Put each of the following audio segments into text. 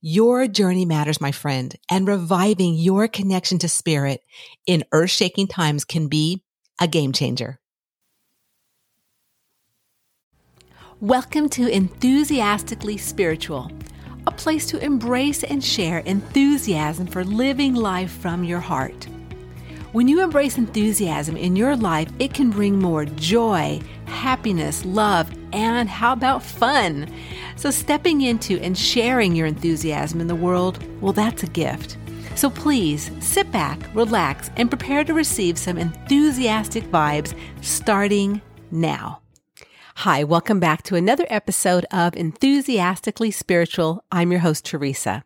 Your journey matters, my friend, and reviving your connection to spirit in earth shaking times can be a game changer. Welcome to Enthusiastically Spiritual, a place to embrace and share enthusiasm for living life from your heart. When you embrace enthusiasm in your life, it can bring more joy, happiness, love, and how about fun? So, stepping into and sharing your enthusiasm in the world, well, that's a gift. So, please sit back, relax, and prepare to receive some enthusiastic vibes starting now. Hi, welcome back to another episode of Enthusiastically Spiritual. I'm your host, Teresa.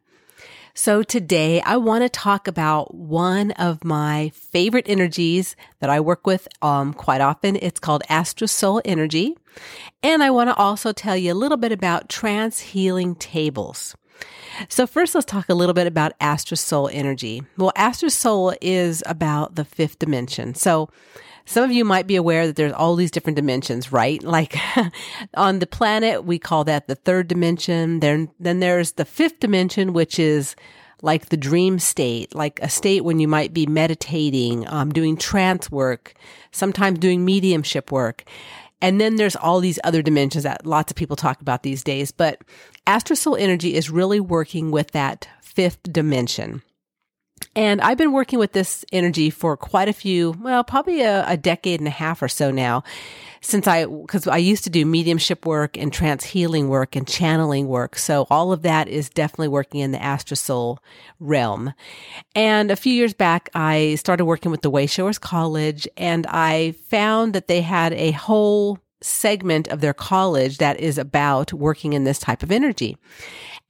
So today I want to talk about one of my favorite energies that I work with um, quite often. It's called Astro Soul Energy. And I want to also tell you a little bit about trance healing tables. So first, let's talk a little bit about Astro Soul Energy. Well, Astro Soul is about the fifth dimension. So some of you might be aware that there's all these different dimensions, right? Like on the planet, we call that the third dimension. Then, then there's the fifth dimension, which is like the dream state, like a state when you might be meditating, um, doing trance work, sometimes doing mediumship work. And then there's all these other dimensions that lots of people talk about these days. But Astral Soul Energy is really working with that fifth dimension. And I've been working with this energy for quite a few, well, probably a, a decade and a half or so now since I, because I used to do mediumship work and trance healing work and channeling work. So all of that is definitely working in the astrosoul realm. And a few years back, I started working with the Wayshowers College and I found that they had a whole segment of their college that is about working in this type of energy.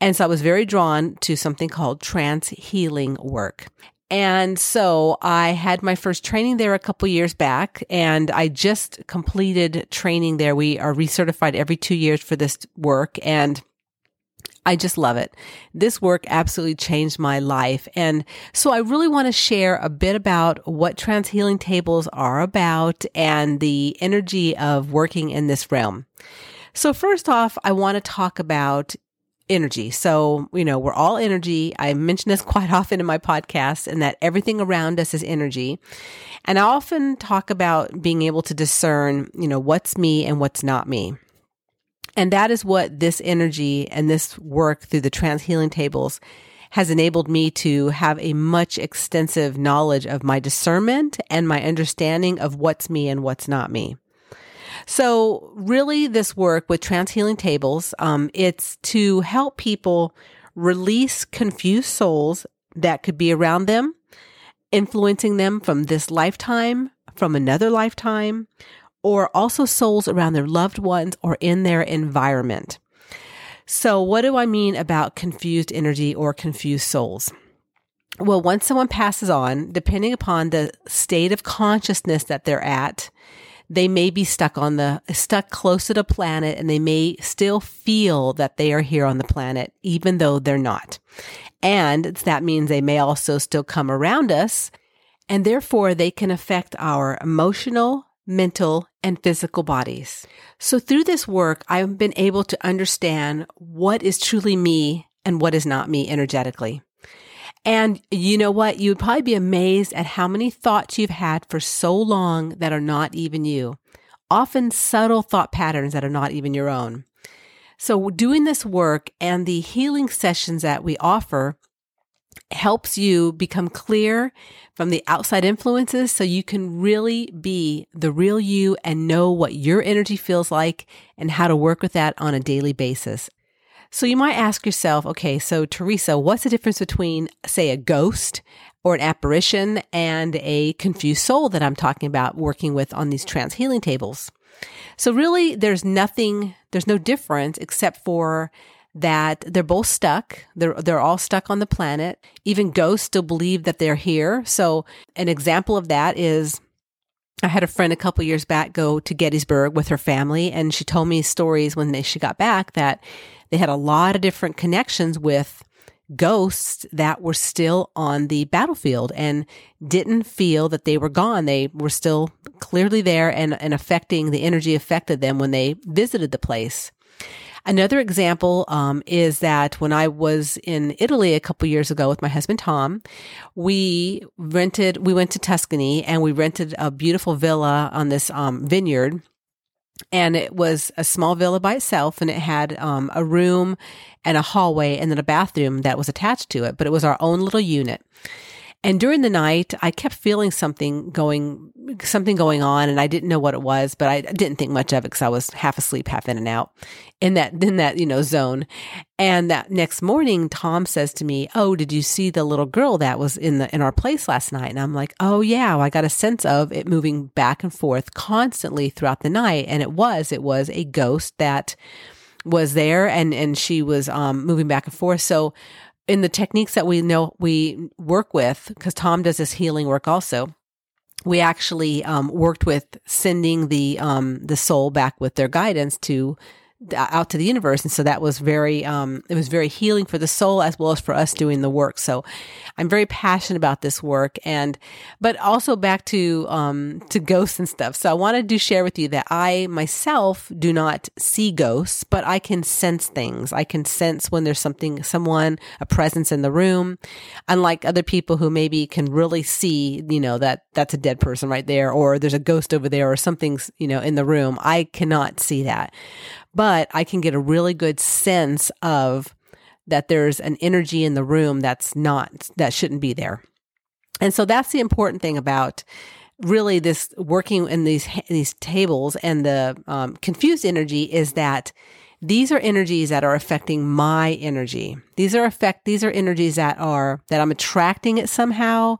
And so I was very drawn to something called trance healing work. And so I had my first training there a couple years back and I just completed training there. We are recertified every two years for this work and I just love it. This work absolutely changed my life. And so I really want to share a bit about what trance healing tables are about and the energy of working in this realm. So first off, I want to talk about energy. So, you know, we're all energy. I mention this quite often in my podcast and that everything around us is energy. And I often talk about being able to discern, you know, what's me and what's not me. And that is what this energy and this work through the trance healing tables has enabled me to have a much extensive knowledge of my discernment and my understanding of what's me and what's not me. So really this work with trance healing tables, um, it's to help people release confused souls that could be around them, influencing them from this lifetime, from another lifetime, or also souls around their loved ones or in their environment. So what do I mean about confused energy or confused souls? Well, once someone passes on, depending upon the state of consciousness that they're at, they may be stuck on the, stuck close to the planet and they may still feel that they are here on the planet, even though they're not. And that means they may also still come around us and therefore they can affect our emotional, mental, and physical bodies. So through this work, I've been able to understand what is truly me and what is not me energetically. And you know what? You would probably be amazed at how many thoughts you've had for so long that are not even you. Often subtle thought patterns that are not even your own. So doing this work and the healing sessions that we offer helps you become clear from the outside influences so you can really be the real you and know what your energy feels like and how to work with that on a daily basis. So you might ask yourself, okay, so Teresa, what's the difference between, say, a ghost or an apparition and a confused soul that I'm talking about working with on these trance healing tables? So really, there's nothing, there's no difference except for that they're both stuck. They're they're all stuck on the planet. Even ghosts still believe that they're here. So an example of that is I had a friend a couple years back go to Gettysburg with her family, and she told me stories when they, she got back that they had a lot of different connections with ghosts that were still on the battlefield and didn't feel that they were gone. They were still clearly there and, and affecting the energy affected them when they visited the place. Another example um, is that when I was in Italy a couple years ago with my husband Tom, we rented, we went to Tuscany and we rented a beautiful villa on this um, vineyard. And it was a small villa by itself, and it had um, a room and a hallway and then a bathroom that was attached to it, but it was our own little unit. And during the night, I kept feeling something going, something going on, and I didn't know what it was, but I didn't think much of it because I was half asleep, half in and out in that in that you know zone. And that next morning, Tom says to me, "Oh, did you see the little girl that was in the in our place last night?" And I'm like, "Oh yeah." Well, I got a sense of it moving back and forth constantly throughout the night, and it was it was a ghost that was there, and and she was um, moving back and forth. So in the techniques that we know we work with, because Tom does this healing work also, we actually um, worked with sending the um, the soul back with their guidance to out to the universe. And so that was very, um, it was very healing for the soul as well as for us doing the work. So I'm very passionate about this work and, but also back to, um, to ghosts and stuff. So I wanted to share with you that I myself do not see ghosts, but I can sense things. I can sense when there's something, someone, a presence in the room, unlike other people who maybe can really see, you know, that that's a dead person right there, or there's a ghost over there or something's, you know, in the room. I cannot see that but I can get a really good sense of that there's an energy in the room that's not, that shouldn't be there. And so that's the important thing about really this working in these, these tables and the um, confused energy is that these are energies that are affecting my energy. These are affect, these are energies that are, that I'm attracting it somehow.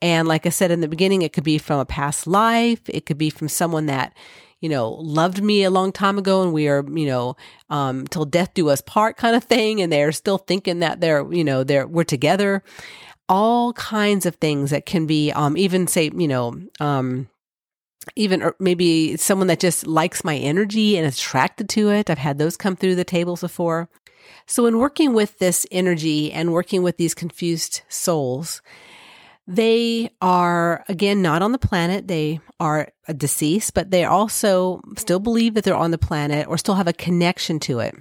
And like I said in the beginning, it could be from a past life. It could be from someone that you know, loved me a long time ago and we are, you know, um, till death do us part kind of thing. And they're still thinking that they're, you know, they're, we're together. All kinds of things that can be, um, even say, you know, um, even or maybe someone that just likes my energy and is attracted to it. I've had those come through the tables before. So in working with this energy and working with these confused souls, they are, again, not on the planet. They are deceased, but they also still believe that they're on the planet or still have a connection to it.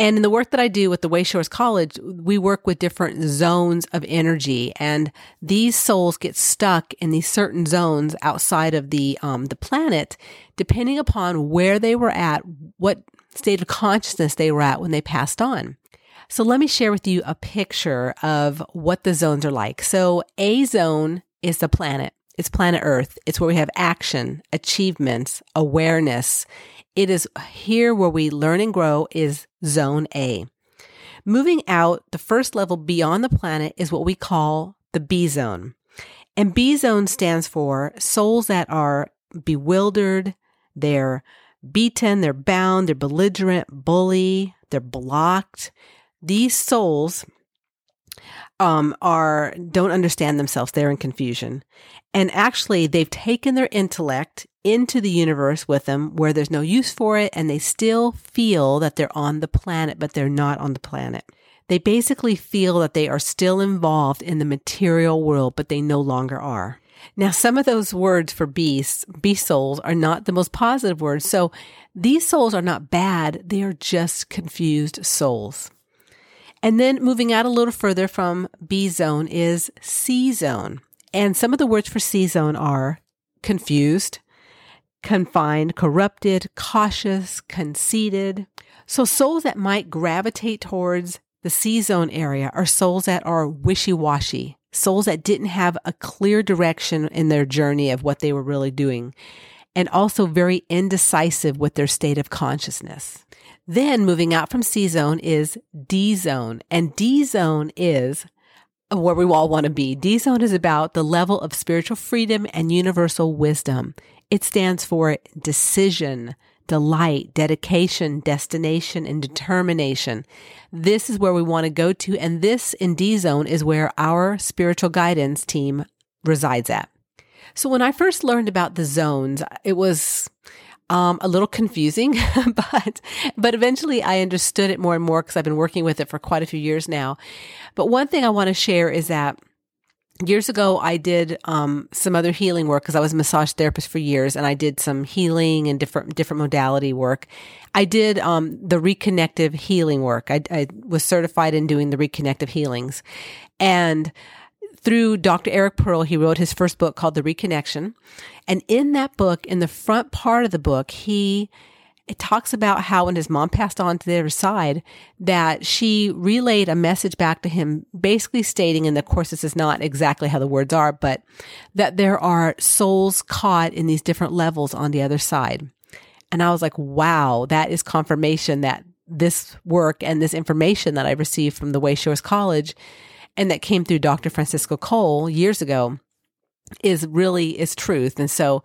And in the work that I do with the Wayshowers College, we work with different zones of energy, and these souls get stuck in these certain zones outside of the um, the planet, depending upon where they were at, what state of consciousness they were at when they passed on. So let me share with you a picture of what the zones are like. So A zone is the planet. It's planet Earth. It's where we have action, achievements, awareness. It is here where we learn and grow is zone A. Moving out, the first level beyond the planet is what we call the B zone. And B zone stands for souls that are bewildered, they're beaten, they're bound, they're belligerent, bully, they're blocked, these souls um, are don't understand themselves. They're in confusion, and actually, they've taken their intellect into the universe with them, where there's no use for it, and they still feel that they're on the planet, but they're not on the planet. They basically feel that they are still involved in the material world, but they no longer are. Now, some of those words for beasts, beast souls, are not the most positive words. So these souls are not bad. They are just confused souls. And then moving out a little further from B zone is C zone. And some of the words for C zone are confused, confined, corrupted, cautious, conceited. So souls that might gravitate towards the C zone area are souls that are wishy washy, souls that didn't have a clear direction in their journey of what they were really doing, and also very indecisive with their state of consciousness. Then moving out from C zone is D zone. And D zone is where we all want to be. D zone is about the level of spiritual freedom and universal wisdom. It stands for decision, delight, dedication, destination, and determination. This is where we want to go to. And this in D zone is where our spiritual guidance team resides at. So when I first learned about the zones, it was um, a little confusing, but but eventually I understood it more and more because I've been working with it for quite a few years now. But one thing I want to share is that years ago i did um, some other healing work because i was a massage therapist for years and i did some healing and different different modality work. I did um, the reconnective healing work. I, I was certified in doing the reconnective healings. And through dr eric pearl he wrote his first book called the reconnection and in that book in the front part of the book he it talks about how when his mom passed on to the other side, that she relayed a message back to him, basically stating, and of course, this is not exactly how the words are, but that there are souls caught in these different levels on the other side. And I was like, wow, that is confirmation that this work and this information that I received from the Wayshowers College and that came through Dr. Francisco Coll years ago is really is truth. And so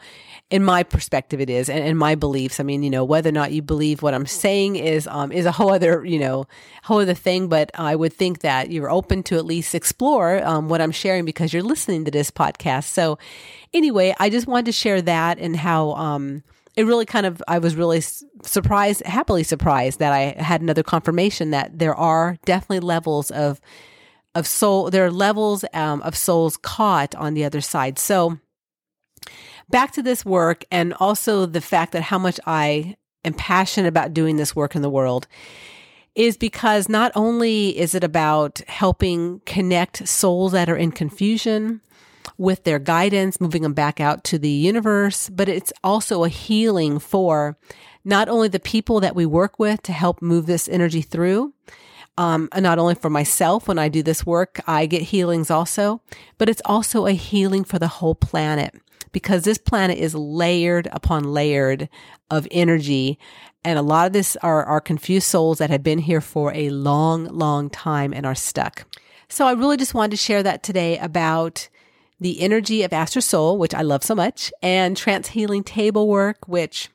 in my perspective it is and in my beliefs. I mean, you know, whether or not you believe what I'm saying is um is a whole other, you know, whole other thing, but I would think that you're open to at least explore um, what I'm sharing because you're listening to this podcast. So anyway, I just wanted to share that and how um it really kind of I was really surprised, happily surprised that I had another confirmation that there are definitely levels of of soul. There are levels um, of souls caught on the other side. So back to this work and also the fact that how much I am passionate about doing this work in the world is because not only is it about helping connect souls that are in confusion with their guidance, moving them back out to the universe, but it's also a healing for not only the people that we work with to help move this energy through, um, not only for myself when I do this work, I get healings also, but it's also a healing for the whole planet because this planet is layered upon layered of energy. And a lot of this are, are confused souls that have been here for a long, long time and are stuck. So I really just wanted to share that today about the energy of Astro Soul, which I love so much, and trance healing table work, which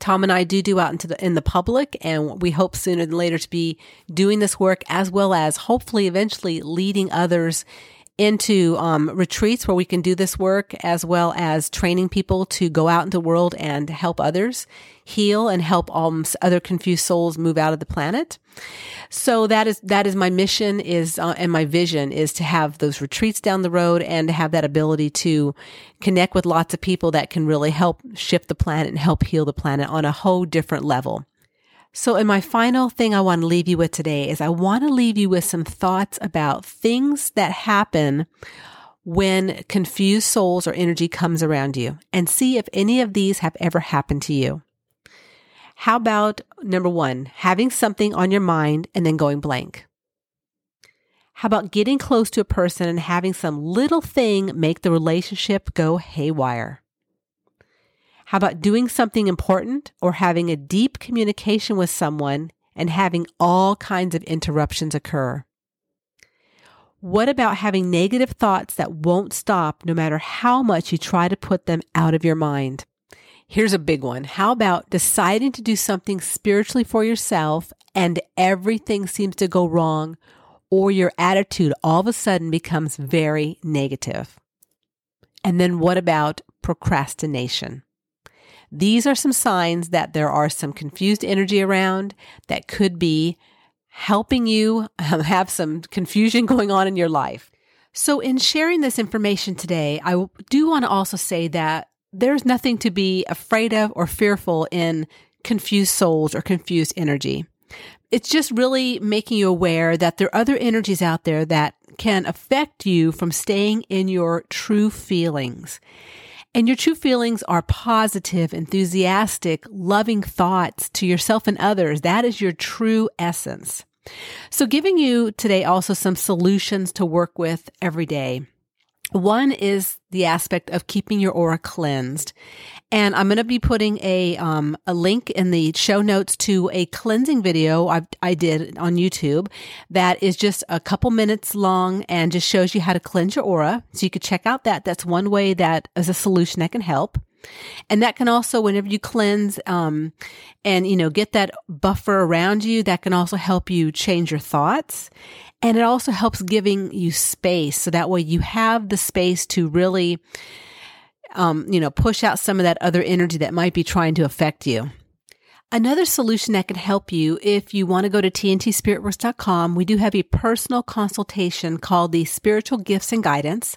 Tom and I do do out into the in the public, and we hope sooner than later to be doing this work as well as hopefully eventually leading others into um, retreats where we can do this work as well as training people to go out into the world and help others heal and help um, other confused souls move out of the planet. So that is that is my mission is uh, and my vision is to have those retreats down the road and to have that ability to connect with lots of people that can really help shift the planet and help heal the planet on a whole different level. So, in my final thing I want to leave you with today is I want to leave you with some thoughts about things that happen when confused souls or energy comes around you and see if any of these have ever happened to you. How about number one, having something on your mind and then going blank? How about getting close to a person and having some little thing make the relationship go haywire? How about doing something important or having a deep communication with someone and having all kinds of interruptions occur? What about having negative thoughts that won't stop no matter how much you try to put them out of your mind? Here's a big one. How about deciding to do something spiritually for yourself and everything seems to go wrong or your attitude all of a sudden becomes very negative? And then what about procrastination? These are some signs that there are some confused energy around that could be helping you have some confusion going on in your life. So, in sharing this information today, I do want to also say that there's nothing to be afraid of or fearful in confused souls or confused energy. It's just really making you aware that there are other energies out there that can affect you from staying in your true feelings. And your true feelings are positive, enthusiastic, loving thoughts to yourself and others. That is your true essence. So, giving you today also some solutions to work with every day. One is the aspect of keeping your aura cleansed. And I'm going to be putting a, um, a link in the show notes to a cleansing video I, I did on YouTube that is just a couple minutes long and just shows you how to cleanse your aura. So you could check out that. That's one way that is a solution that can help. And that can also, whenever you cleanse, um, and, you know, get that buffer around you, that can also help you change your thoughts. And it also helps giving you space. So that way you have the space to really, um, you know, push out some of that other energy that might be trying to affect you. Another solution that can help you if you want to go to tntspiritworks.com, we do have a personal consultation called the Spiritual Gifts and Guidance.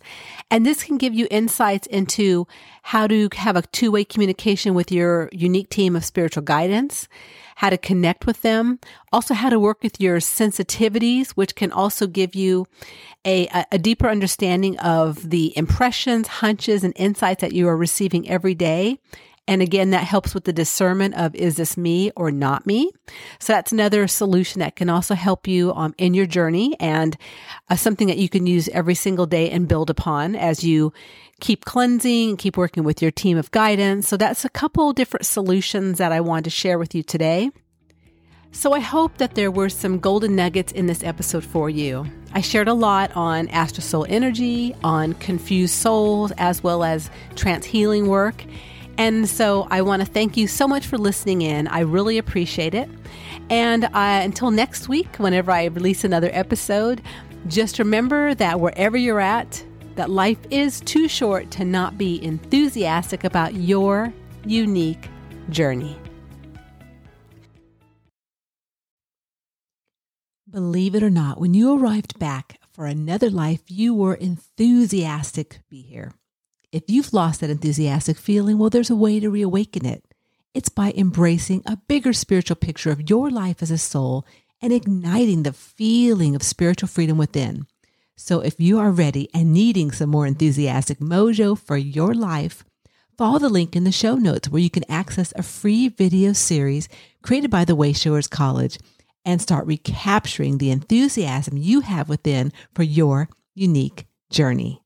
And this can give you insights into how to have a two way communication with your unique team of spiritual guidance, how to connect with them, also how to work with your sensitivities, which can also give you a, a deeper understanding of the impressions, hunches, and insights that you are receiving every day and again, that helps with the discernment of is this me or not me? So that's another solution that can also help you um, in your journey and uh, something that you can use every single day and build upon as you keep cleansing, keep working with your team of guidance. So that's a couple different solutions that I wanted to share with you today. So I hope that there were some golden nuggets in this episode for you. I shared a lot on astral soul energy, on confused souls, as well as trance healing work. And so I want to thank you so much for listening in. I really appreciate it. And uh, until next week, whenever I release another episode, just remember that wherever you're at, that life is too short to not be enthusiastic about your unique journey. Believe it or not, when you arrived back for another life, you were enthusiastic to be here. If you've lost that enthusiastic feeling, well, there's a way to reawaken it. It's by embracing a bigger spiritual picture of your life as a soul and igniting the feeling of spiritual freedom within. So, if you are ready and needing some more enthusiastic mojo for your life, follow the link in the show notes where you can access a free video series created by the Wayshowers College and start recapturing the enthusiasm you have within for your unique journey.